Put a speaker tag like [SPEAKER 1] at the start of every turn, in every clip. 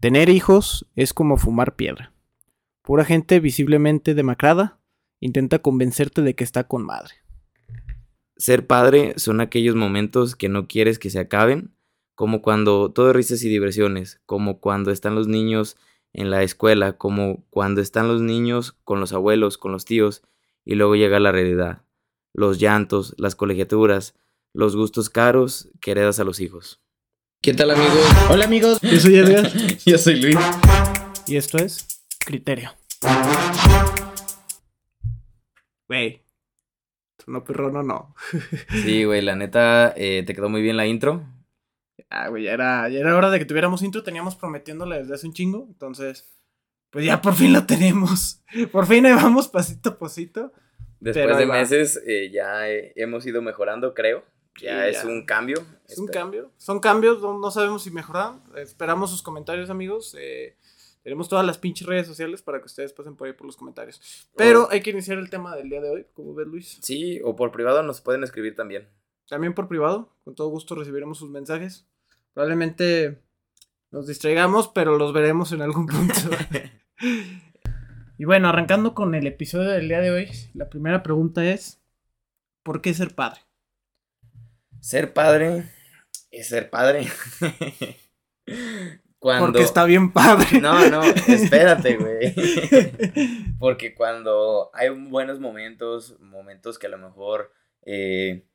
[SPEAKER 1] Tener hijos es como fumar piedra. Pura gente visiblemente demacrada intenta convencerte de que está con madre.
[SPEAKER 2] Ser padre son aquellos momentos que no quieres que se acaben, como cuando todo risas y diversiones, como cuando están los niños en la escuela, como cuando están los niños con los abuelos, con los tíos, y luego llega la realidad, los llantos, las colegiaturas, los gustos caros que heredas a los hijos.
[SPEAKER 3] ¿Qué tal amigos?
[SPEAKER 1] Hola amigos, yo soy Edgar.
[SPEAKER 3] Yo soy Luis.
[SPEAKER 1] Y esto es Criterio. Güey. No, perro, no, no.
[SPEAKER 2] Sí, güey, la neta, eh, te quedó muy bien la intro.
[SPEAKER 1] Ah, güey, ya era, ya era hora de que tuviéramos intro. Teníamos prometiéndole desde hace un chingo. Entonces, pues ya por fin lo tenemos. Por fin ahí vamos pasito a pasito.
[SPEAKER 2] Después de meses eh, ya eh, hemos ido mejorando, creo. Ya es
[SPEAKER 1] ya.
[SPEAKER 2] un cambio.
[SPEAKER 1] Es un
[SPEAKER 2] Espe-
[SPEAKER 1] cambio. Son cambios, no, no sabemos si mejoran. Esperamos sus comentarios, amigos. Eh, tenemos todas las pinches redes sociales para que ustedes pasen por ahí por los comentarios. Pero hay que iniciar el tema del día de hoy, como ves, Luis.
[SPEAKER 2] Sí, o por privado nos pueden escribir también.
[SPEAKER 1] También por privado, con todo gusto recibiremos sus mensajes. Probablemente nos distraigamos, pero los veremos en algún punto. y bueno, arrancando con el episodio del día de hoy, la primera pregunta es, ¿por qué ser padre?
[SPEAKER 2] Ser padre es ser padre. Cuando...
[SPEAKER 1] Porque está bien padre.
[SPEAKER 2] No, no, espérate, güey. Porque cuando hay buenos momentos, momentos que a lo mejor, eh,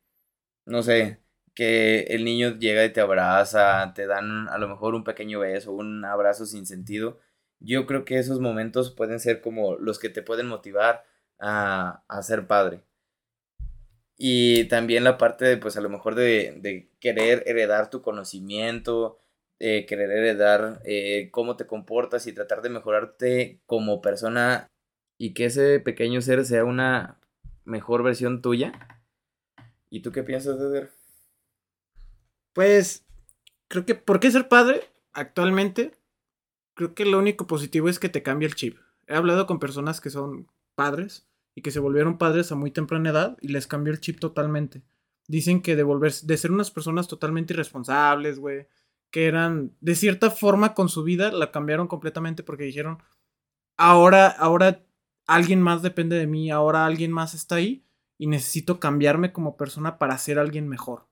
[SPEAKER 2] no sé, que el niño llega y te abraza, te dan a lo mejor un pequeño beso, un abrazo sin sentido, yo creo que esos momentos pueden ser como los que te pueden motivar a, a ser padre. Y también la parte de, pues a lo mejor de, de querer heredar tu conocimiento, eh, querer heredar eh, cómo te comportas y tratar de mejorarte como persona y que ese pequeño ser sea una mejor versión tuya. ¿Y tú qué piensas, Eder?
[SPEAKER 1] Pues, creo que, ¿por qué ser padre? Actualmente, creo que lo único positivo es que te cambia el chip. He hablado con personas que son padres y que se volvieron padres a muy temprana edad y les cambió el chip totalmente. Dicen que de volverse, de ser unas personas totalmente irresponsables, güey, que eran de cierta forma con su vida, la cambiaron completamente porque dijeron, ahora, ahora alguien más depende de mí, ahora alguien más está ahí y necesito cambiarme como persona para ser alguien mejor.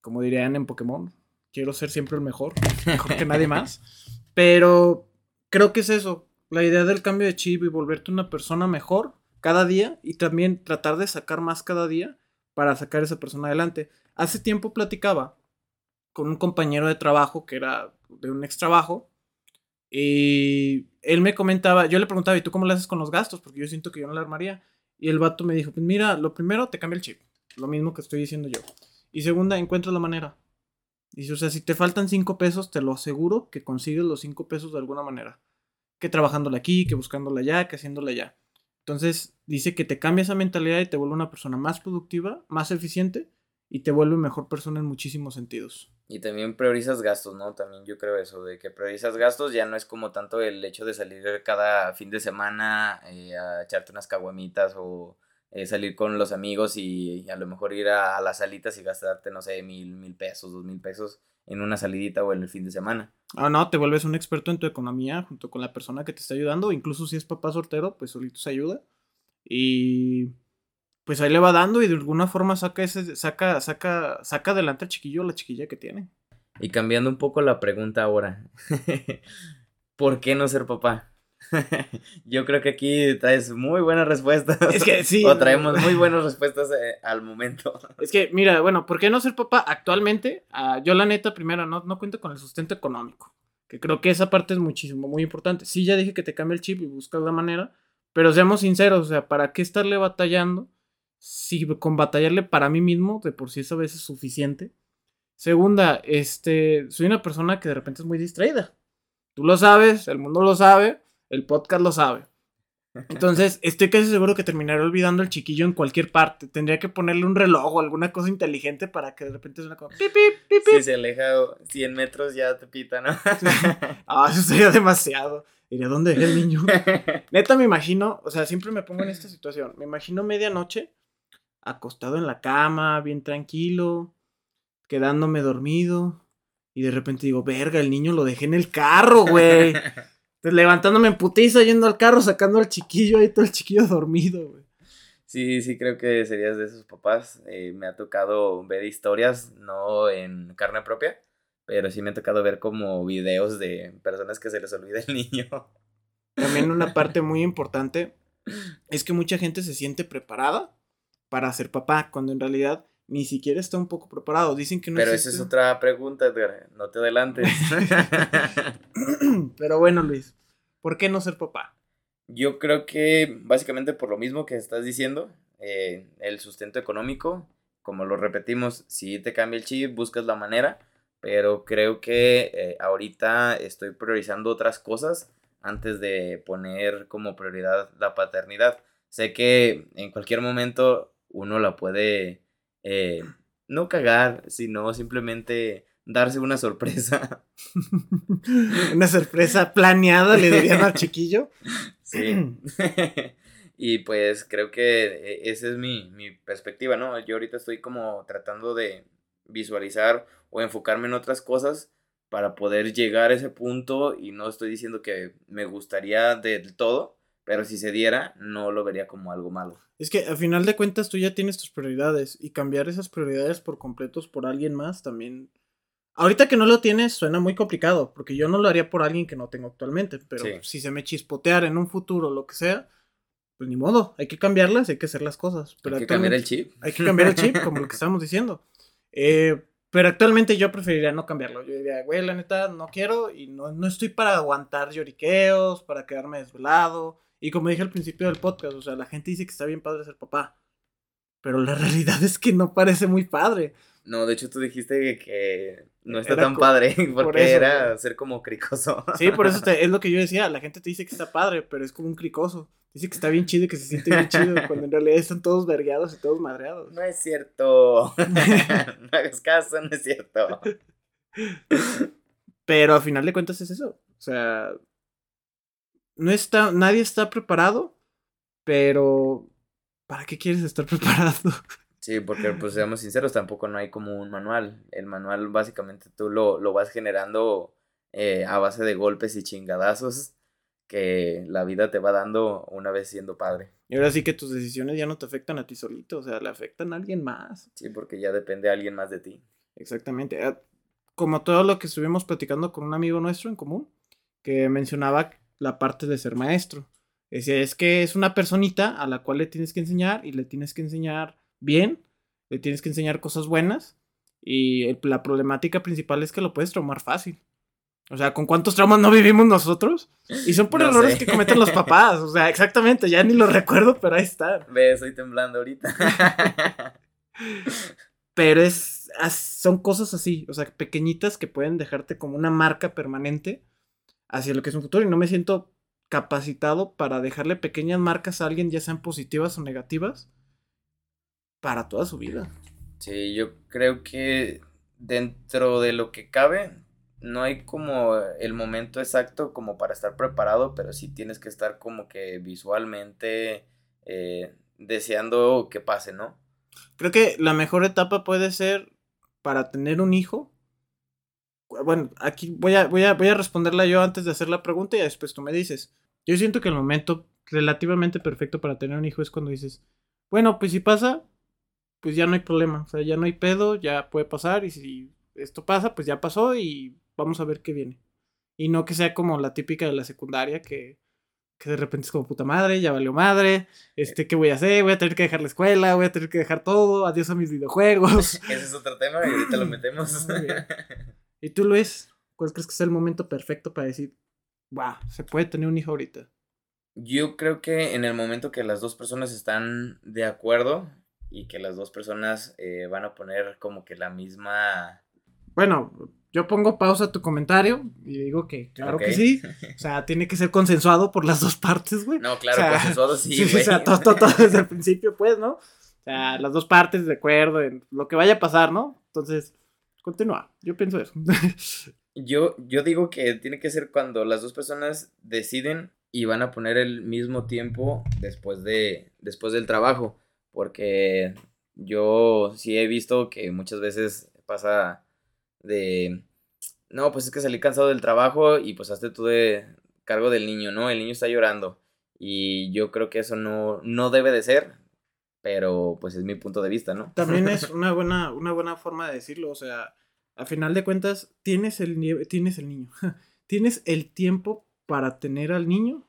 [SPEAKER 1] Como dirían en Pokémon, quiero ser siempre el mejor, mejor que nadie más. Pero creo que es eso, la idea del cambio de chip y volverte una persona mejor cada día y también tratar de sacar más cada día para sacar a esa persona adelante. Hace tiempo platicaba con un compañero de trabajo que era de un ex trabajo y él me comentaba, yo le preguntaba, ¿y tú cómo le haces con los gastos? Porque yo siento que yo no la armaría. Y el vato me dijo, pues mira, lo primero te cambia el chip, lo mismo que estoy diciendo yo. Y segunda, encuentras la manera. Dice, o sea, si te faltan cinco pesos, te lo aseguro que consigues los cinco pesos de alguna manera. Que trabajándole aquí, que buscándole allá, que haciéndole allá. Entonces, dice que te cambia esa mentalidad y te vuelve una persona más productiva, más eficiente y te vuelve mejor persona en muchísimos sentidos.
[SPEAKER 2] Y también priorizas gastos, ¿no? También yo creo eso, de que priorizas gastos ya no es como tanto el hecho de salir cada fin de semana eh, a echarte unas caguamitas o eh, salir con los amigos y, a lo mejor ir a, a las salitas y gastarte, no sé, mil, mil pesos, dos mil pesos en una salidita o en el fin de semana.
[SPEAKER 1] Ah, no, te vuelves un experto en tu economía junto con la persona que te está ayudando. Incluso si es papá soltero, pues solito se ayuda. Y pues ahí le va dando y de alguna forma saca ese, saca, saca, saca adelante al chiquillo o la chiquilla que tiene.
[SPEAKER 2] Y cambiando un poco la pregunta ahora, ¿por qué no ser papá? Yo creo que aquí traes muy buenas respuestas.
[SPEAKER 1] Es que sí.
[SPEAKER 2] o traemos muy buenas respuestas eh, al momento.
[SPEAKER 1] Es que, mira, bueno, ¿por qué no ser papá actualmente? Ah, yo la neta, primero, no, no cuento con el sustento económico. Que creo que esa parte es muchísimo, muy importante. Sí, ya dije que te cambia el chip y buscas la manera. Pero seamos sinceros, o sea, ¿para qué estarle batallando? Si con batallarle para mí mismo, de por sí es a veces suficiente. Segunda, este, soy una persona que de repente es muy distraída. Tú lo sabes, el mundo lo sabe, el podcast lo sabe. Entonces, estoy casi seguro que terminaré olvidando al chiquillo en cualquier parte. Tendría que ponerle un reloj o alguna cosa inteligente para que de repente suene como pip, pip, pip, pip.
[SPEAKER 2] Si se aleja 100 metros ya te pita, ¿no?
[SPEAKER 1] Ah, eso sería demasiado. Diría, ¿dónde dejé el niño? Neta, me imagino, o sea, siempre me pongo en esta situación. Me imagino medianoche, acostado en la cama, bien tranquilo, quedándome dormido. Y de repente digo, verga, el niño lo dejé en el carro, güey. Entonces levantándome en putiza, yendo al carro, sacando al chiquillo ahí, todo el chiquillo dormido, güey.
[SPEAKER 2] Sí, sí, creo que serías de esos papás. Eh, me ha tocado ver historias, no en carne propia, pero sí me ha tocado ver como videos de personas que se les olvida el niño.
[SPEAKER 1] También una parte muy importante es que mucha gente se siente preparada para ser papá, cuando en realidad ni siquiera está un poco preparado. Dicen que no
[SPEAKER 2] Pero esa es otra pregunta, Edgar. No te adelantes.
[SPEAKER 1] Pero bueno, Luis, ¿por qué no ser papá?
[SPEAKER 2] Yo creo que básicamente por lo mismo que estás diciendo, eh, el sustento económico, como lo repetimos, si te cambia el chip, buscas la manera, pero creo que eh, ahorita estoy priorizando otras cosas antes de poner como prioridad la paternidad. Sé que en cualquier momento uno la puede eh, no cagar, sino simplemente darse una sorpresa.
[SPEAKER 1] una sorpresa planeada, le dirían al chiquillo.
[SPEAKER 2] Sí. y pues creo que e, esa es mi, mi perspectiva, ¿no? Yo ahorita estoy como tratando de visualizar o enfocarme en otras cosas para poder llegar a ese punto y no estoy diciendo que me gustaría del todo, pero si se diera, no lo vería como algo malo.
[SPEAKER 1] Es que a final de cuentas tú ya tienes tus prioridades y cambiar esas prioridades por completos por alguien más también. Ahorita que no lo tienes suena muy complicado, porque yo no lo haría por alguien que no tengo actualmente, pero si se me chispoteara en un futuro, lo que sea, pues ni modo, hay que cambiarlas, hay que hacer las cosas. Pero
[SPEAKER 2] hay que cambiar el chip.
[SPEAKER 1] Hay que cambiar el chip, como lo que estamos diciendo. Eh, pero actualmente yo preferiría no cambiarlo. Yo diría, güey, la neta, no quiero y no, no estoy para aguantar lloriqueos, para quedarme desvelado. Y como dije al principio del podcast, o sea, la gente dice que está bien padre ser papá. Pero la realidad es que no parece muy padre.
[SPEAKER 2] No, de hecho tú dijiste que no está tan padre porque era ser como cricoso.
[SPEAKER 1] Sí, por eso es lo que yo decía. La gente te dice que está padre, pero es como un cricoso. Dice que está bien chido y que se siente bien chido cuando en realidad están todos vergueados y todos madreados.
[SPEAKER 2] No es cierto. no hagas caso, no es cierto.
[SPEAKER 1] Pero a final de cuentas es eso. O sea, no está, nadie está preparado, pero ¿para qué quieres estar preparado?
[SPEAKER 2] Sí, porque pues seamos sinceros, tampoco no hay como un manual. El manual básicamente tú lo, lo vas generando eh, a base de golpes y chingadazos que la vida te va dando una vez siendo padre.
[SPEAKER 1] Y ahora sí que tus decisiones ya no te afectan a ti solito, o sea, le afectan a alguien más.
[SPEAKER 2] Sí, porque ya depende a alguien más de ti.
[SPEAKER 1] Exactamente. Ah, como todo lo que estuvimos platicando con un amigo nuestro en común, que mencionaba la parte de ser maestro. Decía, es que es una personita a la cual le tienes que enseñar y le tienes que enseñar bien, le tienes que enseñar cosas buenas y la problemática principal es que lo puedes traumar fácil. O sea, ¿con cuántos traumas no vivimos nosotros? Y son por errores que cometen los papás. O sea, exactamente, ya ni lo recuerdo, pero ahí está.
[SPEAKER 2] Ve, estoy temblando ahorita.
[SPEAKER 1] pero es, son cosas así, o sea, pequeñitas que pueden dejarte como una marca permanente hacia lo que es un futuro. Y no me siento capacitado para dejarle pequeñas marcas a alguien, ya sean positivas o negativas, para toda su vida.
[SPEAKER 2] Sí, yo creo que dentro de lo que cabe, no hay como el momento exacto como para estar preparado, pero sí tienes que estar como que visualmente eh, deseando que pase, ¿no?
[SPEAKER 1] Creo que la mejor etapa puede ser para tener un hijo. Bueno, aquí voy a, voy a, voy a responderla yo antes de hacer la pregunta y después tú me dices. Yo siento que el momento relativamente perfecto para tener un hijo es cuando dices, bueno, pues si pasa, pues ya no hay problema, o sea, ya no hay pedo, ya puede pasar y si esto pasa, pues ya pasó y vamos a ver qué viene. Y no que sea como la típica de la secundaria que, que de repente es como puta madre, ya valió madre, este, ¿qué voy a hacer? Voy a tener que dejar la escuela, voy a tener que dejar todo, adiós a mis videojuegos.
[SPEAKER 2] Ese es otro tema y ahorita lo metemos.
[SPEAKER 1] ¿Y tú, Luis? ¿Cuál crees que es el momento perfecto para decir, wow, se puede tener un hijo ahorita?
[SPEAKER 2] Yo creo que en el momento que las dos personas están de acuerdo y que las dos personas eh, van a poner como que la misma...
[SPEAKER 1] Bueno, yo pongo pausa a tu comentario y digo que claro que sí. O sea, tiene que ser consensuado por las dos partes, güey.
[SPEAKER 2] No, claro, consensuado sí, güey.
[SPEAKER 1] o sea, todo, todo, desde el principio, pues, ¿no? O sea, las dos partes de acuerdo en lo que vaya a pasar, ¿no? Entonces, continúa. Yo pienso eso.
[SPEAKER 2] yo, yo digo que tiene que ser cuando las dos personas deciden y van a poner el mismo tiempo después de después del trabajo, porque yo sí he visto que muchas veces pasa de no, pues es que salí cansado del trabajo y pues hazte tú de cargo del niño, ¿no? El niño está llorando. Y yo creo que eso no, no debe de ser, pero pues es mi punto de vista, ¿no?
[SPEAKER 1] También es una buena, una buena forma de decirlo, o sea, a final de cuentas, tienes el, tienes el niño, tienes el tiempo para tener al niño,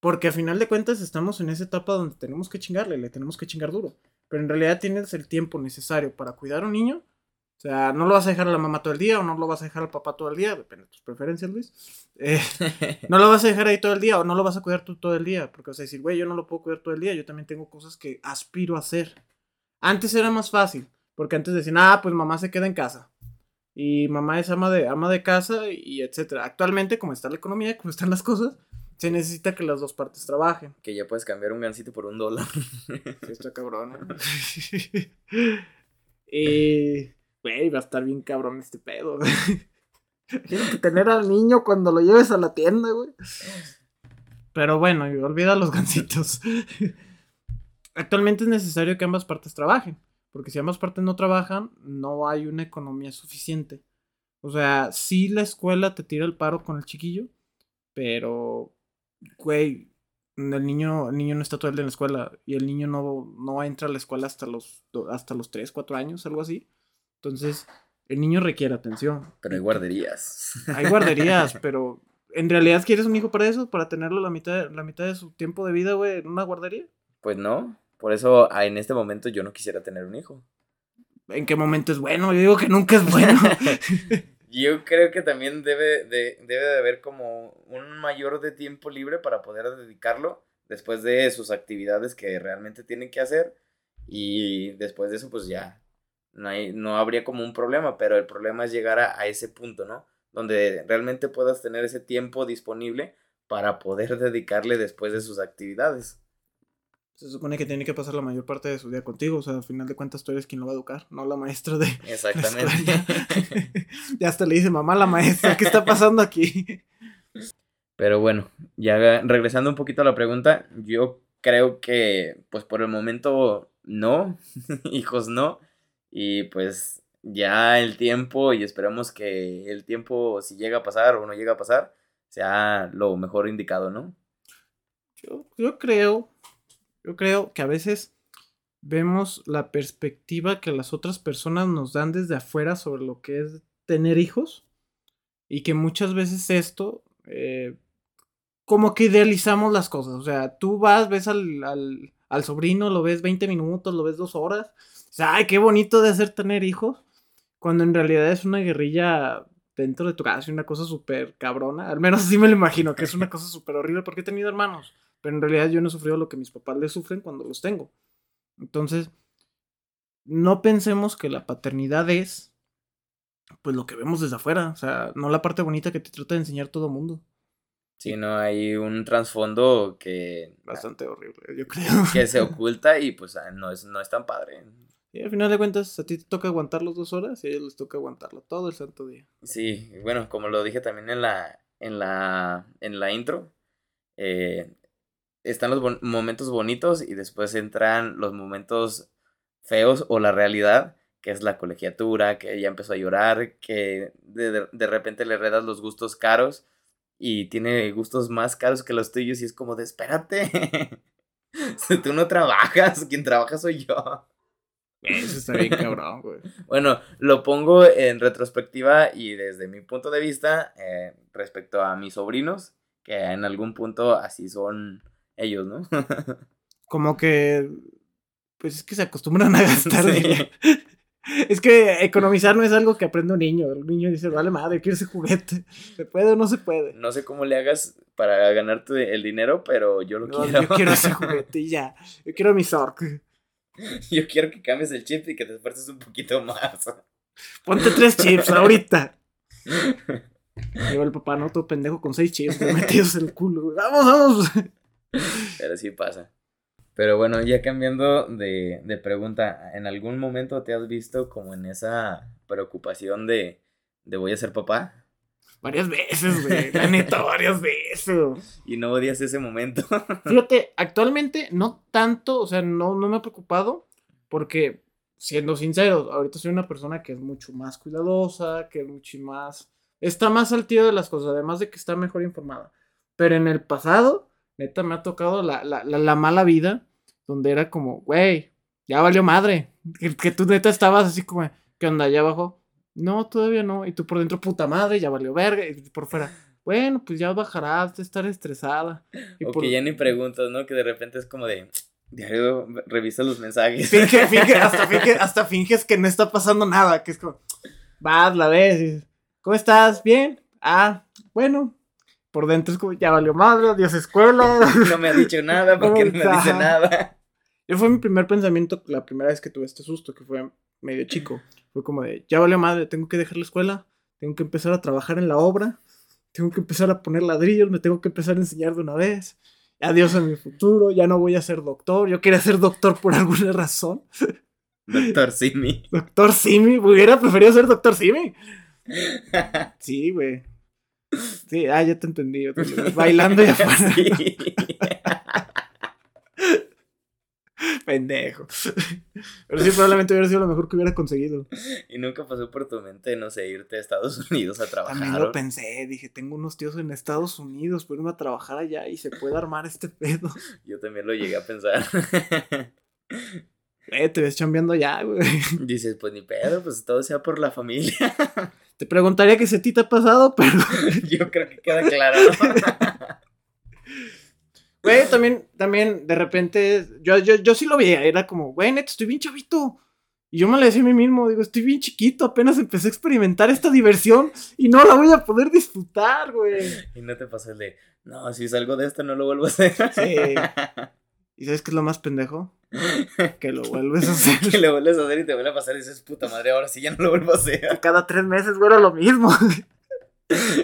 [SPEAKER 1] porque a final de cuentas estamos en esa etapa donde tenemos que chingarle, le tenemos que chingar duro, pero en realidad tienes el tiempo necesario para cuidar a un niño, o sea, no lo vas a dejar a la mamá todo el día o no lo vas a dejar al papá todo el día, depende de tus preferencias, Luis. Eh, no lo vas a dejar ahí todo el día o no lo vas a cuidar tú todo el día. Porque vas a decir, güey, yo no lo puedo cuidar todo el día. Yo también tengo cosas que aspiro a hacer. Antes era más fácil. Porque antes decían, ah, pues mamá se queda en casa. Y mamá es ama de, ama de casa y etcétera. Actualmente, como está la economía, como están las cosas, se necesita que las dos partes trabajen.
[SPEAKER 2] que ya puedes cambiar un gancito por un dólar.
[SPEAKER 1] Sí, está cabrón. ¿eh? y, güey, va a estar bien cabrón este pedo. Tienes que tener al niño cuando lo lleves a la tienda, güey. Pero bueno, olvida los gancitos. Actualmente es necesario que ambas partes trabajen. Porque si ambas partes no trabajan, no hay una economía suficiente. O sea, sí la escuela te tira el paro con el chiquillo, pero, güey, el niño, el niño no está todo el día en la escuela y el niño no, no entra a la escuela hasta los, hasta los 3, 4 años, algo así. Entonces, el niño requiere atención.
[SPEAKER 2] Pero hay guarderías.
[SPEAKER 1] Hay guarderías, pero ¿en realidad quieres un hijo para eso? ¿Para tenerlo la mitad, la mitad de su tiempo de vida, güey, en una guardería?
[SPEAKER 2] Pues no. Por eso ah, en este momento yo no quisiera tener un hijo.
[SPEAKER 1] ¿En qué momento es bueno? Yo digo que nunca es bueno.
[SPEAKER 2] Yo creo que también debe de, debe de haber como un mayor de tiempo libre para poder dedicarlo después de sus actividades que realmente tienen que hacer y después de eso pues ya no, hay, no habría como un problema, pero el problema es llegar a, a ese punto, ¿no? Donde realmente puedas tener ese tiempo disponible para poder dedicarle después de sus actividades.
[SPEAKER 1] Se supone que tiene que pasar la mayor parte de su día contigo. O sea, al final de cuentas tú eres quien lo va a educar, no la maestra de...
[SPEAKER 2] Exactamente.
[SPEAKER 1] ya hasta le dice, mamá, la maestra, ¿qué está pasando aquí?
[SPEAKER 2] Pero bueno, ya regresando un poquito a la pregunta, yo creo que pues por el momento no, hijos no, y pues ya el tiempo y esperamos que el tiempo si llega a pasar o no llega a pasar sea lo mejor indicado, ¿no?
[SPEAKER 1] Yo, yo creo, yo creo que a veces vemos la perspectiva que las otras personas nos dan desde afuera sobre lo que es tener hijos y que muchas veces esto eh, como que idealizamos las cosas. O sea, tú vas, ves al, al, al sobrino, lo ves 20 minutos, lo ves dos horas. O sea, ay, qué bonito de hacer tener hijos. Cuando en realidad es una guerrilla dentro de tu casa, una cosa súper cabrona. Al menos así me lo imagino, que es una cosa súper horrible porque he tenido hermanos. Pero en realidad yo no he sufrido lo que mis papás les sufren cuando los tengo. Entonces, no pensemos que la paternidad es pues lo que vemos desde afuera. O sea, no la parte bonita que te trata de enseñar todo mundo.
[SPEAKER 2] Si no hay un trasfondo que,
[SPEAKER 1] Bastante horrible, yo creo.
[SPEAKER 2] que se oculta y pues ah, no es, no es tan padre.
[SPEAKER 1] Y al final de cuentas, a ti te toca aguantarlos dos horas y a ellos les toca aguantarlo todo el santo día.
[SPEAKER 2] Sí, bueno, como lo dije también en la, en la, en la intro, eh, están los bon- momentos bonitos y después entran los momentos feos o la realidad, que es la colegiatura, que ella empezó a llorar, que de, de- de repente le redas los gustos caros y tiene gustos más caros que los tuyos y es como de, espérate, si tú no trabajas, quien trabaja soy yo.
[SPEAKER 1] Eso está bien cabrón, güey.
[SPEAKER 2] Bueno, lo pongo en retrospectiva y desde mi punto de vista eh, respecto a mis sobrinos, que en algún punto así son ellos, ¿no?
[SPEAKER 1] Como que. Pues es que se acostumbran a gastar.
[SPEAKER 2] Sí.
[SPEAKER 1] Es que economizar no es algo que aprende un niño. El niño dice, vale madre, quiero ese juguete. ¿Se puede o no se puede?
[SPEAKER 2] No sé cómo le hagas para ganarte el dinero, pero yo lo
[SPEAKER 1] No,
[SPEAKER 2] quiero.
[SPEAKER 1] yo quiero ese juguete y ya. Yo quiero mi Zork.
[SPEAKER 2] Yo quiero que cambies el chip y que te esfuerces un poquito más.
[SPEAKER 1] Ponte tres chips ahorita. Lleva el papá, no, todo pendejo con seis chips metidos en el culo. Vamos, vamos.
[SPEAKER 2] Pero sí pasa. Pero bueno, ya cambiando de, de pregunta, ¿en algún momento te has visto como en esa preocupación de, de voy a ser papá?
[SPEAKER 1] Varias veces, güey. La neta, varias veces.
[SPEAKER 2] Y no odias ese momento.
[SPEAKER 1] Fíjate, actualmente no tanto, o sea, no, no me ha preocupado porque, siendo sinceros, ahorita soy una persona que es mucho más cuidadosa, que es mucho más está más al tiro de las cosas, además de que está mejor informada. Pero en el pasado, neta, me ha tocado la, la, la, la mala vida, donde era como, güey, ya valió madre. Que, que tú neta estabas así como, ¿qué onda? ¿Ya abajo? No, todavía no. Y tú por dentro, puta madre, ya valió verga. Y por fuera, bueno, pues ya bajarás de estar estresada. Y
[SPEAKER 2] O
[SPEAKER 1] por...
[SPEAKER 2] que ya ni preguntas, ¿no? Que de repente es como de. Diario, revisa los mensajes.
[SPEAKER 1] Finge, finge, hasta, finge, hasta finges que no está pasando nada, que es como, vas, la ves, y dices, ¿cómo estás? ¿Bien? Ah, bueno. Por dentro es como, ya valió madre, adiós escuela.
[SPEAKER 2] no me ha dicho nada, porque no me dice nada.
[SPEAKER 1] Yo fue mi primer pensamiento la primera vez que tuve este susto, que fue medio chico. Fue como de, ya valió madre, tengo que dejar la escuela, tengo que empezar a trabajar en la obra, tengo que empezar a poner ladrillos, me tengo que empezar a enseñar de una vez. Adiós a mi futuro, ya no voy a ser doctor. Yo quería ser doctor por alguna razón.
[SPEAKER 2] Doctor Simi.
[SPEAKER 1] Doctor Simi, hubiera preferido ser Doctor Simi. Sí, güey. Sí, ah, ya te entendí. Bailando y afuera.
[SPEAKER 2] Sí.
[SPEAKER 1] Pendejo. Pero sí, probablemente hubiera sido lo mejor que hubiera conseguido.
[SPEAKER 2] Y nunca pasó por tu mente, no sé, irte a Estados Unidos a
[SPEAKER 1] También
[SPEAKER 2] trabajar.
[SPEAKER 1] lo pensé. Dije, tengo unos tíos en Estados Unidos, puedo irme a trabajar allá y se puede armar este pedo.
[SPEAKER 2] Yo también lo llegué a pensar.
[SPEAKER 1] Eh, te ves chambeando allá, güey.
[SPEAKER 2] Dices, pues ni pedo, pues todo sea por la familia.
[SPEAKER 1] Te preguntaría que si a ti te ha pasado, pero.
[SPEAKER 2] Yo creo que queda claro.
[SPEAKER 1] Güey, también, también, de repente, yo, yo, yo sí lo veía, era como, güey, neta, estoy bien chavito. Y yo me lo decía a mí mismo, digo, estoy bien chiquito, apenas empecé a experimentar esta diversión y no la voy a poder disfrutar, güey.
[SPEAKER 2] Y no te pasa el de, no, si salgo de esto no lo vuelvo a hacer.
[SPEAKER 1] Sí. ¿Y sabes qué es lo más pendejo? Que lo vuelves a hacer.
[SPEAKER 2] que lo vuelves a hacer y te vuelve a pasar y dices, puta madre, ahora sí ya no lo vuelvo a hacer.
[SPEAKER 1] Cada tres meses, güey, era lo mismo.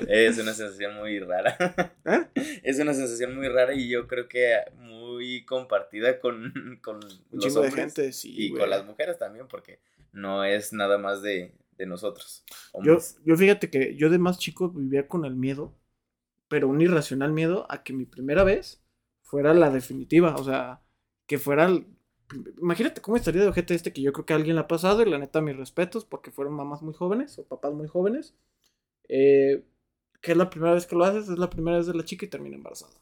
[SPEAKER 2] Es una sensación muy rara.
[SPEAKER 1] ¿Eh?
[SPEAKER 2] Es una sensación muy rara y yo creo que muy compartida con, con
[SPEAKER 1] Un
[SPEAKER 2] los
[SPEAKER 1] chingo de
[SPEAKER 2] hombres
[SPEAKER 1] gente, sí.
[SPEAKER 2] y
[SPEAKER 1] güey.
[SPEAKER 2] con las mujeres también, porque no es nada más de, de nosotros.
[SPEAKER 1] Yo,
[SPEAKER 2] hombres.
[SPEAKER 1] yo fíjate que yo de más chico vivía con el miedo, pero un irracional miedo a que mi primera vez fuera la definitiva. O sea, que fuera. el- Imagínate cómo estaría de ojete este que yo creo que alguien le ha pasado y la neta mis respetos porque fueron mamás muy jóvenes o papás muy jóvenes. Eh, que es la primera vez que lo haces, es la primera vez de la chica y termina embarazada.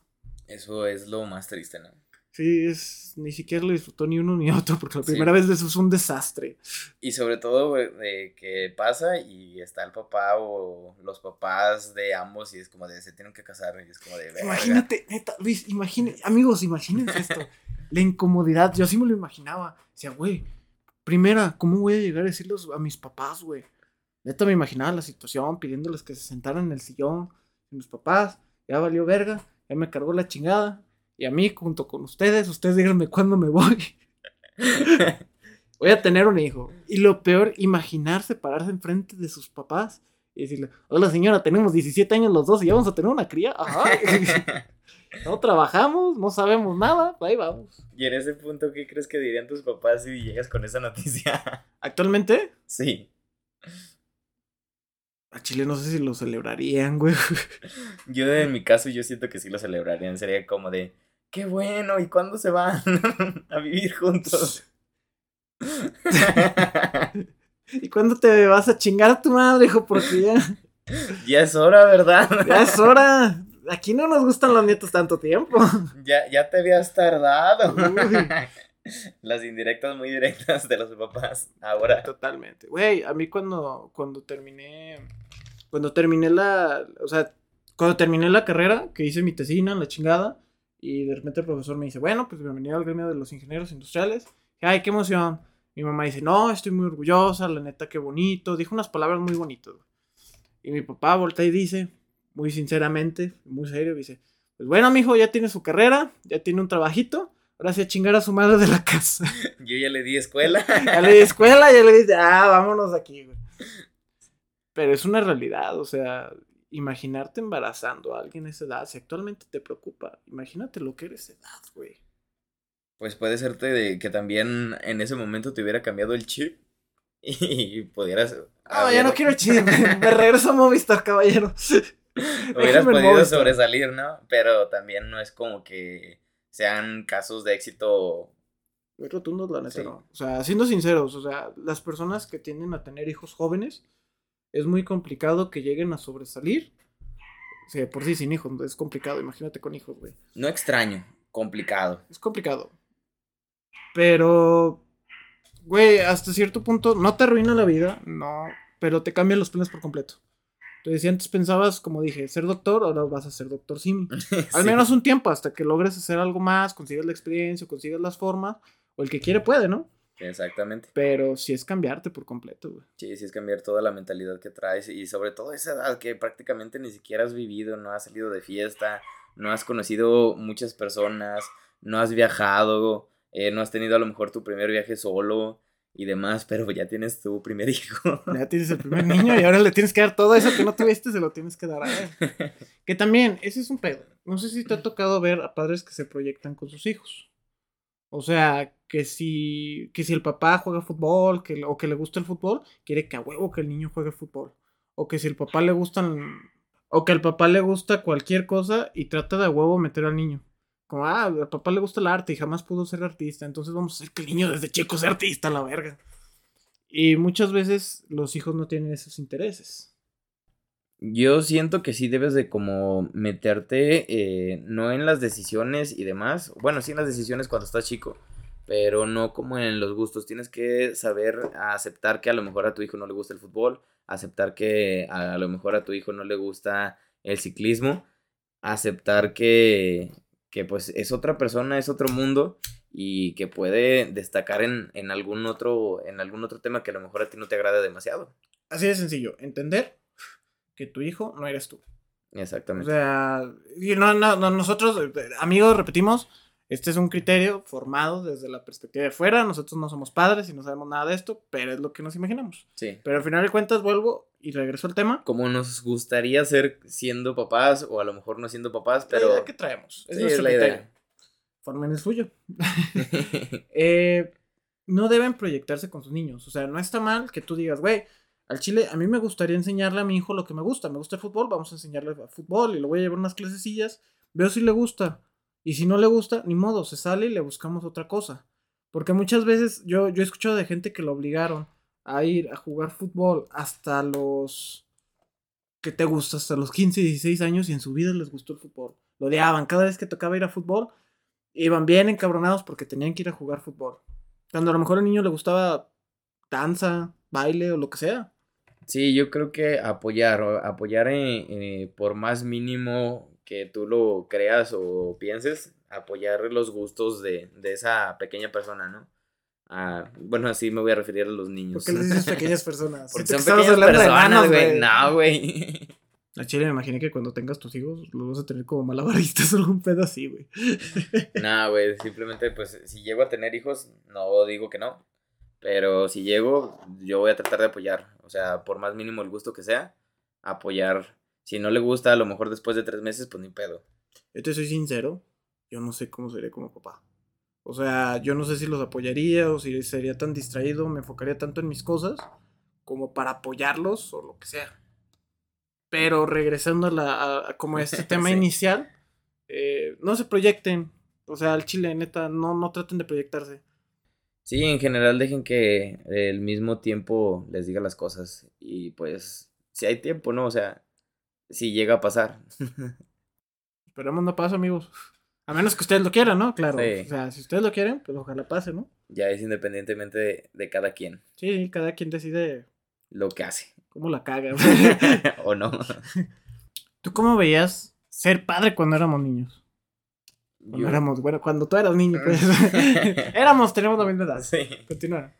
[SPEAKER 2] Eso es lo más triste, ¿no?
[SPEAKER 1] Sí, es, ni siquiera lo disfrutó ni uno ni otro porque la
[SPEAKER 2] Sí.
[SPEAKER 1] primera vez de eso es un desastre.
[SPEAKER 2] Y sobre todo de que pasa y está el papá o los papás de ambos y es como de se tienen que casar y es como de.
[SPEAKER 1] Imagínate, neta, Luis, imagine, amigos, imagínense esto. la incomodidad, yo así me lo imaginaba. Decía, güey, primera, ¿cómo voy a llegar a decirles a mis papás, güey? Neta me imaginaba la situación, pidiéndoles que se sentaran en el sillón. Y mis papás, ya valió verga, ya me cargó la chingada. Y a mí, junto con ustedes, ustedes díganme cuándo me voy. voy a tener un hijo. Y lo peor, imaginarse pararse enfrente de sus papás y decirle, hola señora, tenemos 17 años los dos y ya vamos a tener una cría. Ajá. No trabajamos, no sabemos nada, ahí vamos.
[SPEAKER 2] y en ese punto, ¿qué crees que dirían tus papás si llegas con esa noticia?
[SPEAKER 1] Actualmente,
[SPEAKER 2] sí.
[SPEAKER 1] A Chile no sé si lo celebrarían, güey.
[SPEAKER 2] Yo en mi caso yo siento que sí lo celebrarían. Sería como de, qué bueno, ¿y cuándo se van a vivir juntos?
[SPEAKER 1] ¿Y cuándo te vas a chingar a tu madre, hijo? Porque ya,
[SPEAKER 2] ya es hora, ¿verdad?
[SPEAKER 1] ya es hora. Aquí no nos gustan los nietos tanto tiempo.
[SPEAKER 2] ya, ya te habías tardado.
[SPEAKER 1] Uy.
[SPEAKER 2] Las indirectas muy directas de los papás. Ahora.
[SPEAKER 1] Totalmente. Güey, a mí cuando, cuando terminé. Cuando terminé la. O sea, cuando terminé la carrera, que hice mi tesina, la chingada. Y de repente el profesor me dice, bueno, pues bienvenido al gremio de los ingenieros industriales. Dije, Ay, qué emoción. Mi mamá dice, no, estoy muy orgullosa, la neta, qué bonito. Dijo unas palabras muy bonitas. Y mi papá voltea y dice, muy sinceramente, muy serio, dice, pues bueno, mijo, ya tiene su carrera, ya tiene un trabajito. Ahora sí a chingar a su madre de la casa.
[SPEAKER 2] Yo ya le di escuela.
[SPEAKER 1] Ya le di escuela, ya le dice, ah, vámonos de aquí, güey. Pero es una realidad, o sea, imaginarte embarazando a alguien a esa edad, si actualmente te preocupa, imagínate lo que eres edad, güey.
[SPEAKER 2] Pues puede serte de que también en ese momento te hubiera cambiado el chip y pudieras.
[SPEAKER 1] Ah, ya no quiero chisme, me regreso a Movistar, caballero.
[SPEAKER 2] Hubieras podido sobresalir, ¿no? Pero también no es como que sean casos de éxito.
[SPEAKER 1] Muy rotundos, la neta,
[SPEAKER 2] Sí.
[SPEAKER 1] no. O sea, siendo sinceros, o sea, las personas que tienden a tener hijos jóvenes, es muy complicado que lleguen a sobresalir. O sea, por sí sin hijos, es complicado, imagínate con hijos, güey.
[SPEAKER 2] No extraño, complicado.
[SPEAKER 1] Es complicado. Pero, güey, hasta cierto punto no te arruina la vida, no, pero te cambian los planes por completo. Entonces, si antes pensabas, como dije, ser doctor, ahora vas a ser doctor Simi. Al menos un tiempo, hasta que logres hacer algo más, consigas la experiencia, consigas las formas, o el que quiere puede, ¿no?
[SPEAKER 2] Exactamente.
[SPEAKER 1] Pero si es cambiarte por completo, güey.
[SPEAKER 2] Sí, sí es cambiar toda la mentalidad que traes y sobre todo esa edad que prácticamente ni siquiera has vivido, no has salido de fiesta, no has conocido muchas personas, no has viajado, eh, no has tenido a lo mejor tu primer viaje solo y demás, pero ya tienes tu primer hijo.
[SPEAKER 1] Ya tienes el primer niño y ahora le tienes que dar todo eso que no tuviste, se lo tienes que dar a él. Que también, ese es un pedo. No sé si te ha tocado ver a padres que se proyectan con sus hijos. O sea, que si, que si el papá juega fútbol que, o que le gusta el fútbol, quiere que a huevo que el niño juegue fútbol. O que si el papá le gustan. O que al papá le gusta cualquier cosa y trata de a huevo meter al niño. Como, ah, al papá le gusta el arte y jamás pudo ser artista. Entonces vamos a hacer que el niño desde chico sea artista, la verga. Y muchas veces los hijos no tienen esos intereses.
[SPEAKER 2] Yo siento que sí debes de como meterte, eh, no en las decisiones y demás, bueno, sí en las decisiones cuando estás chico, pero no como en los gustos. Tienes que saber aceptar que a lo mejor a tu hijo no le gusta el fútbol, aceptar que a lo mejor a tu hijo no le gusta el ciclismo, aceptar que, que pues es otra persona, es otro mundo y que puede destacar en, en algún otro, en algún otro tema que a lo mejor a ti no te agrada demasiado.
[SPEAKER 1] Así de sencillo, entender que tu hijo no eres tú. O
[SPEAKER 2] Exactamente.
[SPEAKER 1] sea, y no, no, no, nosotros, eh, amigos, repetimos, este es un criterio formado desde la perspectiva de fuera. Nosotros no somos padres y no sabemos nada de esto, pero es lo que nos imaginamos.
[SPEAKER 2] sí.
[SPEAKER 1] Pero al final de cuentas vuelvo y regreso al tema.
[SPEAKER 2] como nos gustaría ser siendo papás o a lo mejor no siendo papás,
[SPEAKER 1] Pero
[SPEAKER 2] pero
[SPEAKER 1] que traemos. Es
[SPEAKER 2] Sí,
[SPEAKER 1] nuestro
[SPEAKER 2] es la
[SPEAKER 1] criterio.
[SPEAKER 2] idea.
[SPEAKER 1] Formen el suyo. Eh, no deben proyectarse con sus niños. O sea, no está mal que tú digas, güey, al chile a mí me gustaría enseñarle a mi hijo lo que me gusta. Me gusta el fútbol, vamos a enseñarle a fútbol y lo voy a llevar unas clasecillas. Veo si le gusta. Y si no le gusta, ni modo, se sale y le buscamos otra cosa. Porque muchas veces yo, yo he escuchado de gente que lo obligaron a ir a jugar fútbol hasta los... ¿Qué te gusta? Hasta los 15, 16 años y en su vida les gustó el fútbol. Lo odiaban. Cada vez que tocaba ir a fútbol, iban bien encabronados porque tenían que ir a jugar fútbol. Cuando a lo mejor al niño le gustaba danza, baile o lo que sea.
[SPEAKER 2] Sí, yo creo que apoyar, apoyar eh, eh, por más mínimo que tú lo creas o pienses, apoyar los gustos de, de esa pequeña persona, ¿no? Ah, bueno, así me voy a referir a los niños.
[SPEAKER 1] Porque les dices pequeñas personas.
[SPEAKER 2] Porque son pequeñas
[SPEAKER 1] hablando de
[SPEAKER 2] personas, güey. No, güey.
[SPEAKER 1] A Chile me imaginé que cuando tengas tus hijos los vas a tener como malabaristas o algún pedo así, güey.
[SPEAKER 2] No, güey, simplemente pues si llego a tener hijos, no digo que no, pero si llego, yo voy a tratar de apoyar, o sea, por más mínimo el gusto que sea, apoyar. Si no le gusta, a lo mejor después de tres meses, pues ni pedo.
[SPEAKER 1] Yo te soy sincero, yo no sé cómo seré como papá. O sea, yo no sé si los apoyaría o si sería tan distraído, me enfocaría tanto en mis cosas como para apoyarlos o lo que sea. Pero regresando a, la, a- a como este tema
[SPEAKER 2] Sí.
[SPEAKER 1] inicial, eh, no se proyecten. O sea, al chile, neta, no, no traten de proyectarse.
[SPEAKER 2] Sí, en general dejen que el mismo tiempo les diga las cosas y pues si hay tiempo, ¿no? O sea, si llega a pasar.
[SPEAKER 1] Esperemos no pase, amigos. A menos que ustedes lo quieran, ¿no? Claro.
[SPEAKER 2] Sí.
[SPEAKER 1] O sea, si ustedes lo quieren, pues ojalá pase, ¿no?
[SPEAKER 2] ya es independientemente de, de cada quien
[SPEAKER 1] Sí, cada quien decide
[SPEAKER 2] lo que hace
[SPEAKER 1] cómo la caga.
[SPEAKER 2] o no.
[SPEAKER 1] ¿Tú cómo veías ser padre cuando éramos niños? Cuando
[SPEAKER 2] Yo-
[SPEAKER 1] éramos, bueno, cuando tú eras niño, pues. éramos, teníamos la misma edad.
[SPEAKER 2] Sí.
[SPEAKER 1] Continúa.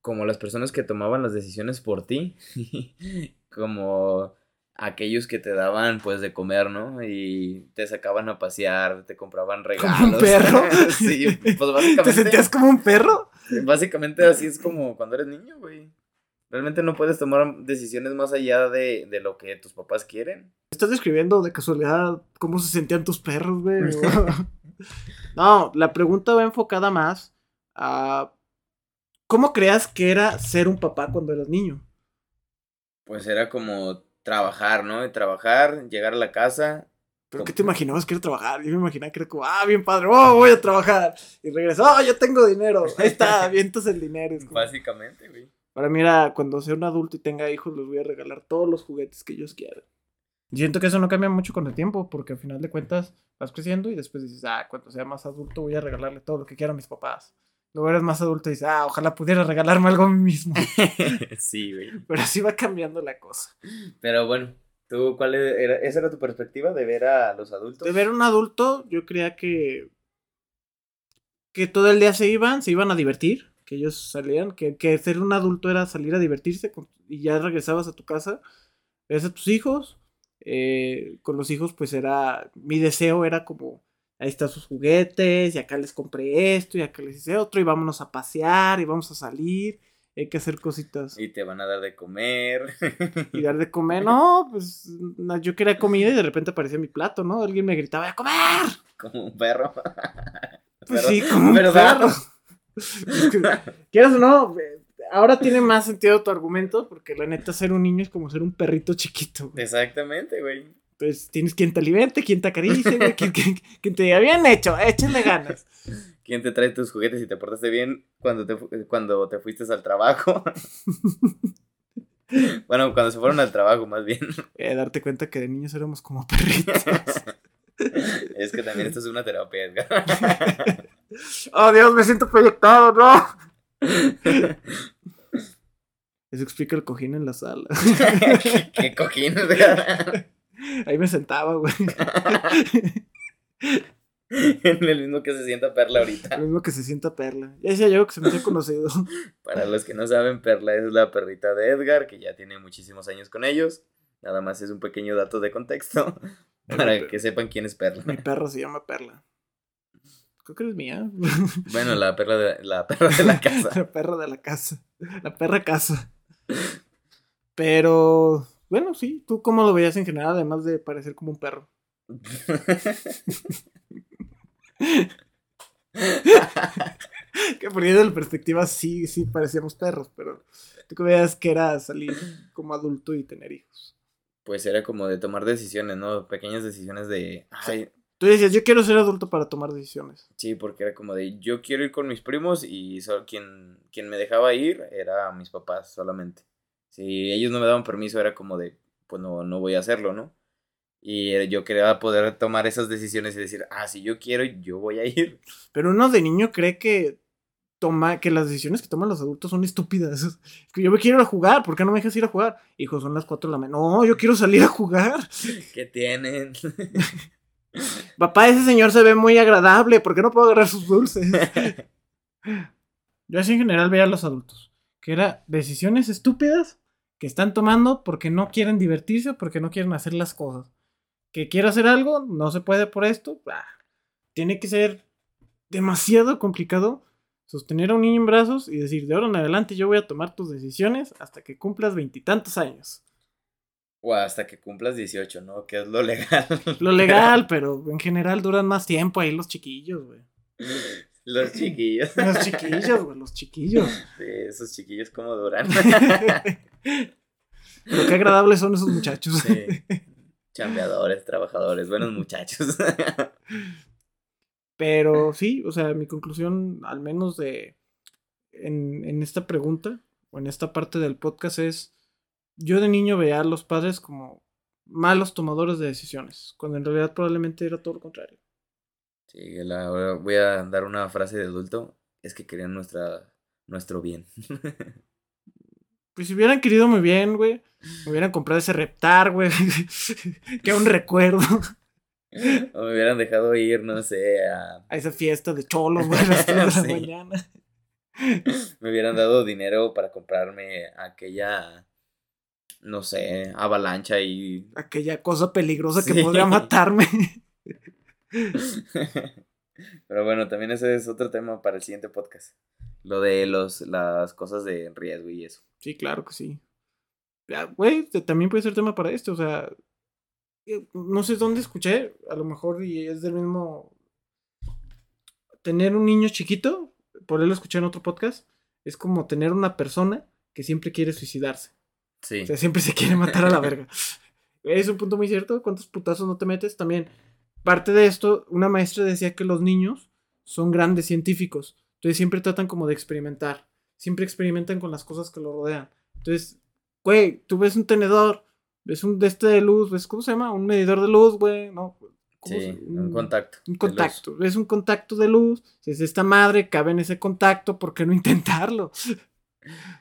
[SPEAKER 2] como las personas que tomaban las decisiones por ti, como aquellos que te daban pues de comer, ¿no? Y te sacaban a pasear, te compraban regalos.
[SPEAKER 1] ¿Como un perro?
[SPEAKER 2] sí, pues
[SPEAKER 1] ¿Te
[SPEAKER 2] básicamente,
[SPEAKER 1] sentías como un perro?
[SPEAKER 2] básicamente así es como cuando eres niño, güey. Realmente no puedes tomar decisiones más allá de, de lo que tus papás quieren.
[SPEAKER 1] ¿Estás describiendo de casualidad cómo se sentían tus perros, güey? no, la pregunta va enfocada más a... ¿Cómo creas que era ser un papá cuando eras niño?
[SPEAKER 2] Pues era como trabajar, ¿no? Y trabajar, llegar a la casa.
[SPEAKER 1] ¿Pero qué te imaginabas que era trabajar? Yo me imaginaba que era como, ah, bien padre, oh, voy a trabajar. Y regreso, oh, ya tengo dinero. Ahí está, avientas el dinero. Como-
[SPEAKER 2] Básicamente, güey.
[SPEAKER 1] Para mí era cuando sea un adulto y tenga hijos, les voy a regalar todos los juguetes que ellos quieran. Y siento que eso no cambia mucho con el tiempo, porque al final de cuentas vas creciendo y después dices, ah, cuando sea más adulto voy a regalarle todo lo que quieran a mis papás. Luego eres más adulto y dices, ah, ojalá pudiera regalarme algo a mí mismo.
[SPEAKER 2] sí, güey.
[SPEAKER 1] Pero así va cambiando la cosa.
[SPEAKER 2] Pero bueno, ¿tú cuál era? ¿Esa era tu perspectiva de ver a los adultos?
[SPEAKER 1] De ver a un adulto, yo creía que. que todo el día se iban, se iban a divertir, que ellos salían, que, que ser un adulto era salir a divertirse con- y ya regresabas a tu casa, ves a tus hijos. eh, con los hijos, pues era. Mi deseo era como. Ahí están sus juguetes, y acá les compré esto, y acá les hice otro, y vámonos a pasear, y vamos a salir, hay que hacer cositas.
[SPEAKER 2] Y te van a dar de comer.
[SPEAKER 1] Y dar de comer, no, pues no, yo quería comida y de repente aparecía mi plato, ¿no? Alguien me gritaba, ¡a comer!
[SPEAKER 2] Como un perro.
[SPEAKER 1] Pues
[SPEAKER 2] Pero-
[SPEAKER 1] sí, como un perro. Quieras o no, eh, ahora tiene más sentido tu argumento, porque la neta ser un niño es como ser un perrito chiquito. güey.
[SPEAKER 2] Exactamente, güey.
[SPEAKER 1] Entonces tienes quien te alimente, quien te acaricie, güey, quien, quien- quien te diga, bien hecho, échale ganas.
[SPEAKER 2] ¿Quién te trae tus juguetes y te portaste bien cuando te, cuando te fuiste al trabajo? bueno, cuando se fueron al trabajo, más bien.
[SPEAKER 1] Eh, darte cuenta que de niños éramos como perritos.
[SPEAKER 2] es que también esto es una terapia, Edgar.
[SPEAKER 1] Oh, Dios, me siento proyectado, no. Eso explica el cojín en la sala.
[SPEAKER 2] ¿Qué, qué cojín, Edgar?
[SPEAKER 1] Ahí me sentaba, güey.
[SPEAKER 2] en el mismo que se sienta Perla ahorita.
[SPEAKER 1] Lo mismo que se sienta Perla. Ya decía yo que se me hacía conocido.
[SPEAKER 2] Para los que no saben, Perla es la perrita de Edgar, que ya tiene muchísimos años con ellos. Nada más es un pequeño dato de contexto para que sepan quién es Perla.
[SPEAKER 1] Mi perro se llama Perla. Creo que mía.
[SPEAKER 2] Bueno, la perra de la, perra de la casa.
[SPEAKER 1] La perra de la casa. La perra casa. Pero, bueno, sí. ¿Tú cómo lo veías en general, además de parecer como un perro? Que de la perspectiva sí, sí parecíamos perros, pero tú que veías que era salir como adulto y tener hijos.
[SPEAKER 2] Pues era como de tomar decisiones, ¿no? Pequeñas decisiones de... Ay,
[SPEAKER 1] Tú decías, yo quiero ser adulto para tomar decisiones.
[SPEAKER 2] sí, porque era como de yo quiero ir con mis primos y solo quien, quien me dejaba ir era mis papás solamente. Si ellos no me daban permiso era como de, pues no, no voy a hacerlo, ¿no? Y yo quería poder tomar esas decisiones y decir, ah, si yo quiero, yo voy a ir.
[SPEAKER 1] Pero uno de niño cree que toma, que las decisiones que toman los adultos son estúpidas. Es que yo me quiero ir a jugar, ¿por qué no me dejas ir a jugar? Hijo, son las 4 de la mañana. No, yo quiero salir a jugar.
[SPEAKER 2] ¿Qué tienen?
[SPEAKER 1] Papá, ese señor se ve muy agradable, ¿por qué no puedo agarrar sus dulces? Yo así en general veía a los adultos, que era decisiones estúpidas que están tomando porque no quieren divertirse porque no quieren hacer las cosas. Que quiero hacer algo, no se puede por esto. ah, tiene que ser demasiado complicado sostener a un niño en brazos y decir, de ahora en adelante yo voy a tomar tus decisiones hasta que cumplas veintitantos años.
[SPEAKER 2] O hasta que cumplas 18, ¿no? Que es lo legal.
[SPEAKER 1] Lo legal, pero en general duran más tiempo ahí los chiquillos, güey.
[SPEAKER 2] Los chiquillos.
[SPEAKER 1] Los chiquillos, güey, los chiquillos.
[SPEAKER 2] Sí, esos chiquillos como duran.
[SPEAKER 1] Lo que agradables son esos muchachos.
[SPEAKER 2] Sí. Chambeadores, trabajadores, buenos muchachos.
[SPEAKER 1] Pero sí, o sea, mi conclusión, al menos de en, en esta pregunta o en esta parte del podcast es, yo de niño veía a los padres como malos tomadores de decisiones, cuando en realidad probablemente era todo lo contrario.
[SPEAKER 2] Sí, la, ahora voy a dar una frase de adulto. Es que querían nuestra, nuestro bien.
[SPEAKER 1] Pues si hubieran querido muy bien, güey, me hubieran comprado ese reptar, güey, que un recuerdo
[SPEAKER 2] o me hubieran dejado ir, no sé, a...
[SPEAKER 1] a esa fiesta de cholos, güey, a las 3 de la mañana.
[SPEAKER 2] Me hubieran dado dinero para comprarme aquella, no sé, avalancha y...
[SPEAKER 1] Aquella cosa peligrosa que podría matarme.
[SPEAKER 2] Pero bueno, también ese es otro tema para el siguiente podcast. Lo de los, las cosas de riesgo y eso.
[SPEAKER 1] Sí, claro que sí. Güey, también puede ser tema para esto, o sea, eh, no sé dónde escuché, a lo mejor y es del mismo... Tener un niño chiquito, por él lo escuché en otro podcast, es como tener una persona que siempre quiere suicidarse.
[SPEAKER 2] Sí.
[SPEAKER 1] O sea, siempre se quiere matar a la verga. Es un punto muy cierto. ¿Cuántos putazos no te metes? También, parte de esto, una maestra decía que los niños son grandes científicos. Entonces siempre tratan como de experimentar. siempre experimentan con las cosas que lo rodean. Entonces, güey, tú ves un tenedor, ves un de este de luz, ves, ¿cómo se llama? Un medidor de luz, güey, ¿no? ¿Cómo
[SPEAKER 2] Sí,
[SPEAKER 1] se-
[SPEAKER 2] un contacto.
[SPEAKER 1] Un contacto, ves un contacto de luz, si es esta madre, cabe en ese contacto, ¿por qué no intentarlo?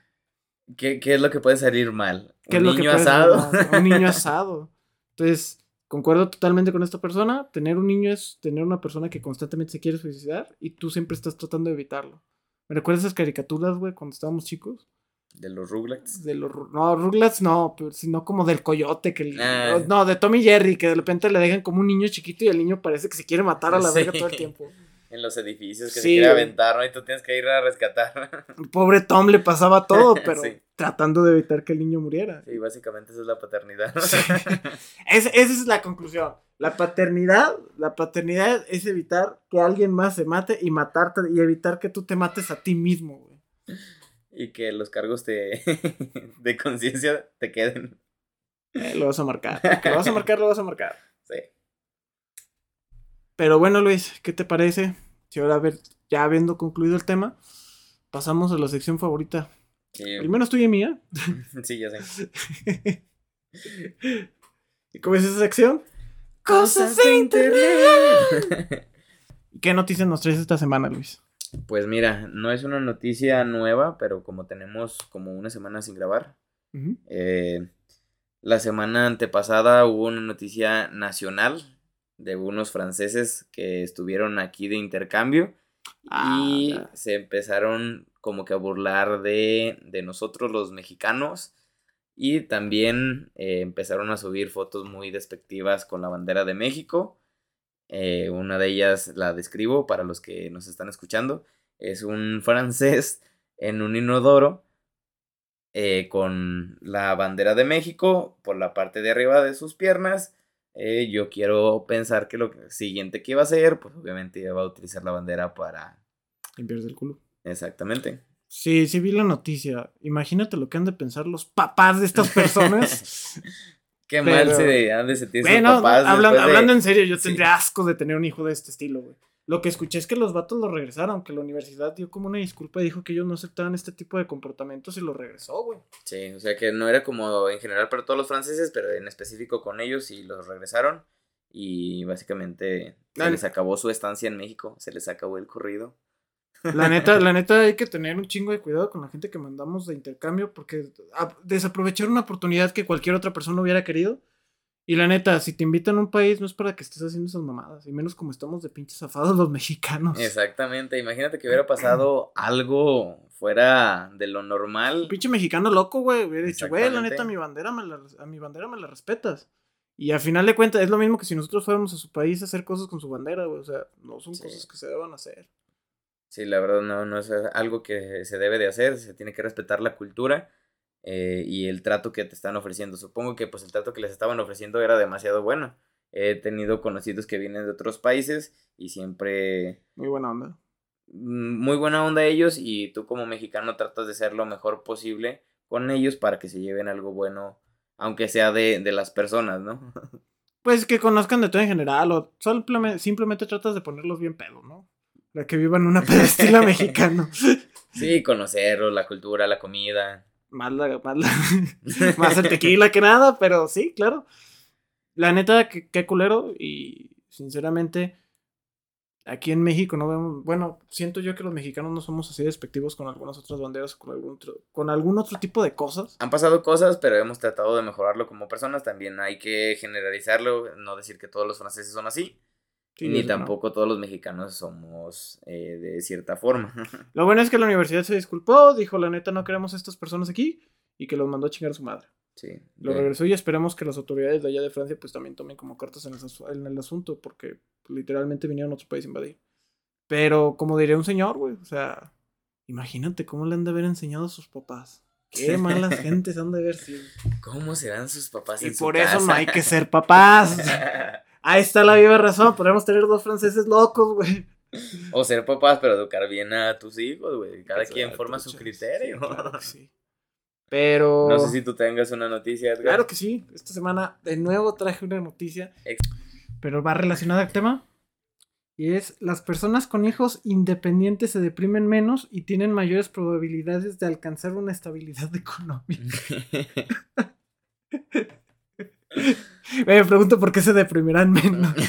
[SPEAKER 2] ¿Qué, qué es lo que puede salir mal?
[SPEAKER 1] ¿Qué
[SPEAKER 2] ¿Un
[SPEAKER 1] es lo que
[SPEAKER 2] niño asado?
[SPEAKER 1] mal? Un niño asado. Entonces, concuerdo totalmente con esta persona. Tener un niño es tener una persona que constantemente se quiere suicidar y tú siempre estás tratando de evitarlo. ¿Me recuerdas esas caricaturas, güey, cuando estábamos chicos?
[SPEAKER 2] De los Rugrats.
[SPEAKER 1] De los, no, Rugrats no, pero sino como del coyote, que el-
[SPEAKER 2] Ah.
[SPEAKER 1] no, de Tommy Jerry, que de repente le dejan como un niño chiquito y el niño parece que se quiere matar a la
[SPEAKER 2] Sí.
[SPEAKER 1] verga todo el tiempo.
[SPEAKER 2] En los edificios que
[SPEAKER 1] Sí,
[SPEAKER 2] se quiere aventar, ¿no? Y tú tienes que ir a rescatar.
[SPEAKER 1] Pobre Tom le pasaba todo, pero
[SPEAKER 2] Sí.
[SPEAKER 1] tratando de evitar que el niño muriera.
[SPEAKER 2] Sí, básicamente esa es la paternidad.
[SPEAKER 1] Es- esa es la conclusión. La paternidad, la paternidad es evitar que alguien más se mate y matarte y evitar que tú te mates a ti mismo, güey.
[SPEAKER 2] y que los cargos de, de conciencia te queden.
[SPEAKER 1] Eh, lo vas a marcar. Que lo vas a marcar, lo vas a marcar.
[SPEAKER 2] Sí.
[SPEAKER 1] Pero bueno, Luis, ¿qué te parece? Si ahora, a ver, ya habiendo concluido el tema, pasamos a la sección favorita.
[SPEAKER 2] Sí,
[SPEAKER 1] Primero es tuya y mía.
[SPEAKER 2] sí, ya sé.
[SPEAKER 1] ¿Y cómo es esa sección?
[SPEAKER 2] Cosas de internet.
[SPEAKER 1] ¿Qué noticias nos traes esta semana, Luis?
[SPEAKER 2] Pues mira, no es una noticia nueva, pero como tenemos como una semana sin grabar, eh, la semana antepasada hubo una noticia nacional de unos franceses que estuvieron aquí de intercambio
[SPEAKER 1] Ah,
[SPEAKER 2] y
[SPEAKER 1] ya.
[SPEAKER 2] se empezaron como que a burlar de, de nosotros los mexicanos y también eh, empezaron a subir fotos muy despectivas con la bandera de México. Eh, una de ellas la describo para los que nos están escuchando. Es un francés en un inodoro eh, con la bandera de México por la parte de arriba de sus piernas. Eh, yo quiero pensar que lo siguiente que iba a hacer, pues obviamente iba a utilizar la bandera para...
[SPEAKER 1] Limpiarse el culo.
[SPEAKER 2] Exactamente.
[SPEAKER 1] Sí, sí vi la noticia. Imagínate lo que han de pensar los papás de estas personas.
[SPEAKER 2] Qué mal se han de sentir
[SPEAKER 1] bueno,
[SPEAKER 2] papás.
[SPEAKER 1] hablan-
[SPEAKER 2] después de-
[SPEAKER 1] hablando en serio, yo
[SPEAKER 2] Sí.
[SPEAKER 1] tendría asco de tener un hijo de este estilo, güey. Lo que escuché es que los vatos lo regresaron, que la universidad dio como una disculpa y dijo que ellos no aceptaban este tipo de comportamientos y lo regresó, güey.
[SPEAKER 2] Sí, o sea que no era como en general para todos los franceses, pero en específico con ellos y los regresaron. Y básicamente se
[SPEAKER 1] Dale.
[SPEAKER 2] les acabó su estancia en México, se les acabó el corrido.
[SPEAKER 1] La neta, la neta hay que tener un chingo de cuidado con la gente que mandamos de intercambio porque a- desaprovechar una oportunidad que cualquier otra persona hubiera querido. Y la neta, si te invitan a un país no es para que estés haciendo esas mamadas, y menos como estamos de pinches zafados los mexicanos.
[SPEAKER 2] Exactamente, imagínate que hubiera pasado algo fuera de lo
[SPEAKER 1] Un
[SPEAKER 2] normal.
[SPEAKER 1] pinche mexicano loco, güey, hubiera dicho, güey, la neta, a mi bandera me la, a mi bandera me la respetas. Y al final de cuentas, es lo mismo que si nosotros fuéramos a su país a hacer cosas con su bandera, güey. O sea, no son
[SPEAKER 2] Sí.
[SPEAKER 1] cosas que se deban hacer.
[SPEAKER 2] Sí, la verdad no, no es algo que se debe de hacer, se tiene que respetar la cultura eh, y el trato que te están ofreciendo. Supongo que pues el trato que les estaban ofreciendo era demasiado bueno. He tenido conocidos que vienen de otros países y siempre
[SPEAKER 1] Muy buena onda.
[SPEAKER 2] mm, muy buena onda ellos y tú como mexicano tratas de ser lo mejor posible con ellos para que se lleven algo bueno, aunque sea de, de las personas, ¿no?
[SPEAKER 1] Pues que conozcan de todo en general, o simplemente, simplemente tratas de ponerlos bien pedo, ¿no? La que vivan una pedo estilo mexicano.
[SPEAKER 2] Sí, conocerlos, la cultura, la comida.
[SPEAKER 1] Más, la, más, la- más el tequila que nada, pero sí, claro. La neta, que- qué culero. Y sinceramente, aquí en México no vemos. Bueno, siento yo que los mexicanos no somos así despectivos con algunas otras banderas con algún otro, con algún otro tipo de cosas.
[SPEAKER 2] Han pasado cosas, pero hemos tratado de mejorarlo como personas. También hay que generalizarlo, no decir que todos los franceses son así,
[SPEAKER 1] Sí,
[SPEAKER 2] ni
[SPEAKER 1] eso no.
[SPEAKER 2] tampoco todos los mexicanos somos eh, de cierta forma.
[SPEAKER 1] Lo bueno es que la universidad se disculpó, dijo la neta no queremos a estas personas aquí y que los mandó a chingar a su madre.
[SPEAKER 2] sí.
[SPEAKER 1] Lo
[SPEAKER 2] de-
[SPEAKER 1] regresó y esperemos que las autoridades de allá de Francia pues también tomen como cartas en el, en el asunto porque literalmente vinieron a otro país a invadir. Pero como diría un señor, güey, o sea, imagínate cómo le han de haber enseñado a sus papás. Qué malas gentes han de haber sido.
[SPEAKER 2] ¿Cómo serán sus papás
[SPEAKER 1] Y
[SPEAKER 2] en su
[SPEAKER 1] por eso no
[SPEAKER 2] casa?
[SPEAKER 1] hay que ser papás. Ahí está la viva razón, podemos tener dos franceses locos, güey.
[SPEAKER 2] o ser papás, pero educar bien a tus hijos, güey. Cada quien forma su criterio.
[SPEAKER 1] sí, claro que sí. Pero...
[SPEAKER 2] No sé si tú tengas una noticia, Edgar.
[SPEAKER 1] Claro que sí. Esta semana de nuevo traje una noticia.
[SPEAKER 2] Ex-
[SPEAKER 1] Pero va relacionada al tema. Y es, las personas con hijos independientes se deprimen menos y tienen mayores probabilidades de alcanzar una estabilidad económica. Me pregunto por qué se deprimirán menos.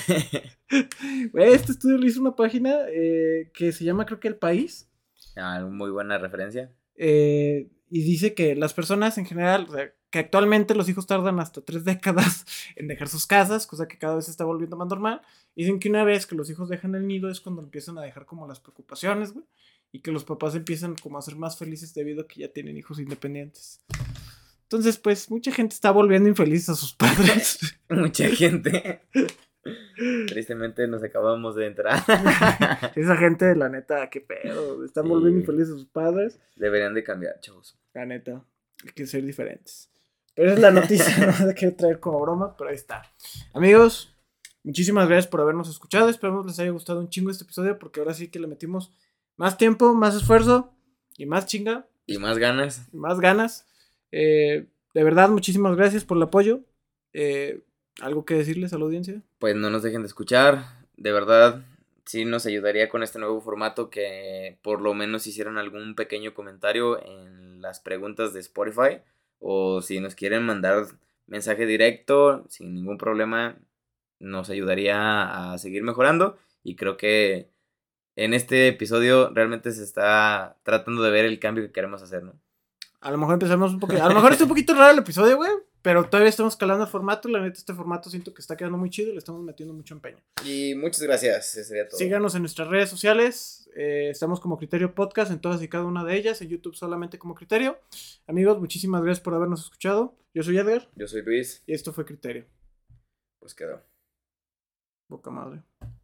[SPEAKER 1] Este estudio lo hizo una página eh, que se llama, creo que El País.
[SPEAKER 2] Ah, muy buena referencia.
[SPEAKER 1] eh, y dice que las personas en general, o sea, que actualmente los hijos tardan hasta tres décadas en dejar sus casas, cosa que cada vez se está volviendo más normal. Y dicen que una vez que los hijos dejan el nido es cuando empiezan a dejar como las preocupaciones, güey. Y que los papás empiezan como a ser más felices debido a que ya tienen hijos independientes. Entonces, pues, mucha gente está volviendo infeliz a sus padres.
[SPEAKER 2] Mucha gente. Tristemente nos acabamos de entrar.
[SPEAKER 1] Esa gente, la neta, qué pedo. Están
[SPEAKER 2] Sí.
[SPEAKER 1] volviendo infelices a sus padres.
[SPEAKER 2] Deberían de cambiar, chavos.
[SPEAKER 1] La neta, hay que ser diferentes. Pero es la noticia, no la quiero traer como broma, pero ahí está. Amigos, muchísimas gracias por habernos escuchado. Esperamos les haya gustado un chingo este episodio porque ahora sí que le metimos más tiempo, más esfuerzo y más chinga
[SPEAKER 2] Y más ganas.
[SPEAKER 1] y más ganas. Eh, de verdad, muchísimas gracias por el apoyo. Eh, ¿Algo que decirles a la audiencia?
[SPEAKER 2] Pues no nos dejen de escuchar. De verdad, sí nos ayudaría con este nuevo formato que por lo menos hicieran algún pequeño comentario en las preguntas de Spotify. O si nos quieren mandar mensaje directo, sin ningún problema, nos ayudaría a seguir mejorando. Y creo que en este episodio realmente se está tratando de ver el cambio que queremos hacer, ¿no?
[SPEAKER 1] A lo mejor empezamos un poquito. A lo mejor está un poquito raro el episodio, güey. Pero todavía estamos calando el formato. La neta, este formato siento que está quedando muy chido y le estamos metiendo mucho empeño.
[SPEAKER 2] Y muchas gracias, eso sería todo.
[SPEAKER 1] Síganos en nuestras redes sociales. eh, estamos como Criterio Podcast en todas y cada una de ellas. En YouTube solamente como Criterio. Amigos, muchísimas gracias por habernos escuchado. Yo soy Edgar
[SPEAKER 2] Yo soy Luis,
[SPEAKER 1] y esto fue Criterio.
[SPEAKER 2] pues quedó.
[SPEAKER 1] Boca madre.